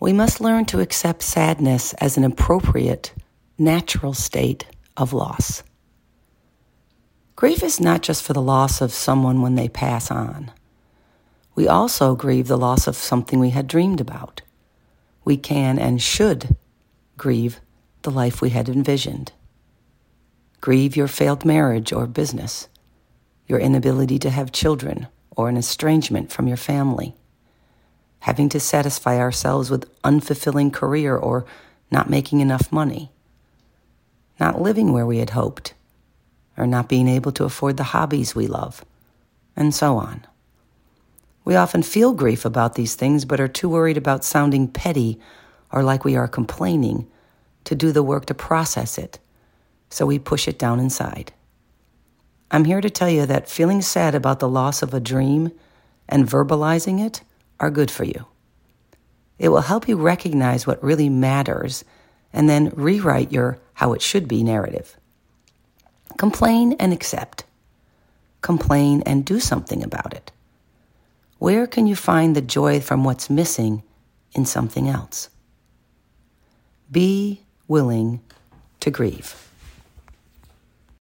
We must learn to accept sadness as an appropriate, natural state of loss. Grief is not just for the loss of someone when they pass on. We also grieve the loss of something we had dreamed about. We can and should grieve the life we had envisioned. Grieve your failed marriage or business, your inability to have children, or an estrangement from your family, having to satisfy ourselves with unfulfilling career or not making enough money, not living where we had hoped, or not being able to afford the hobbies we love, and so on. We often feel grief about these things, but are too worried about sounding petty or like we are complaining to do the work to process it, so we push it down inside. I'm here to tell you that feeling sad about the loss of a dream and verbalizing it are good for you. It will help you recognize what really matters and then rewrite your how it should be narrative. Complain and accept. Complain and do something about it. Where can you find the joy from what's missing in something else? Be willing to grieve.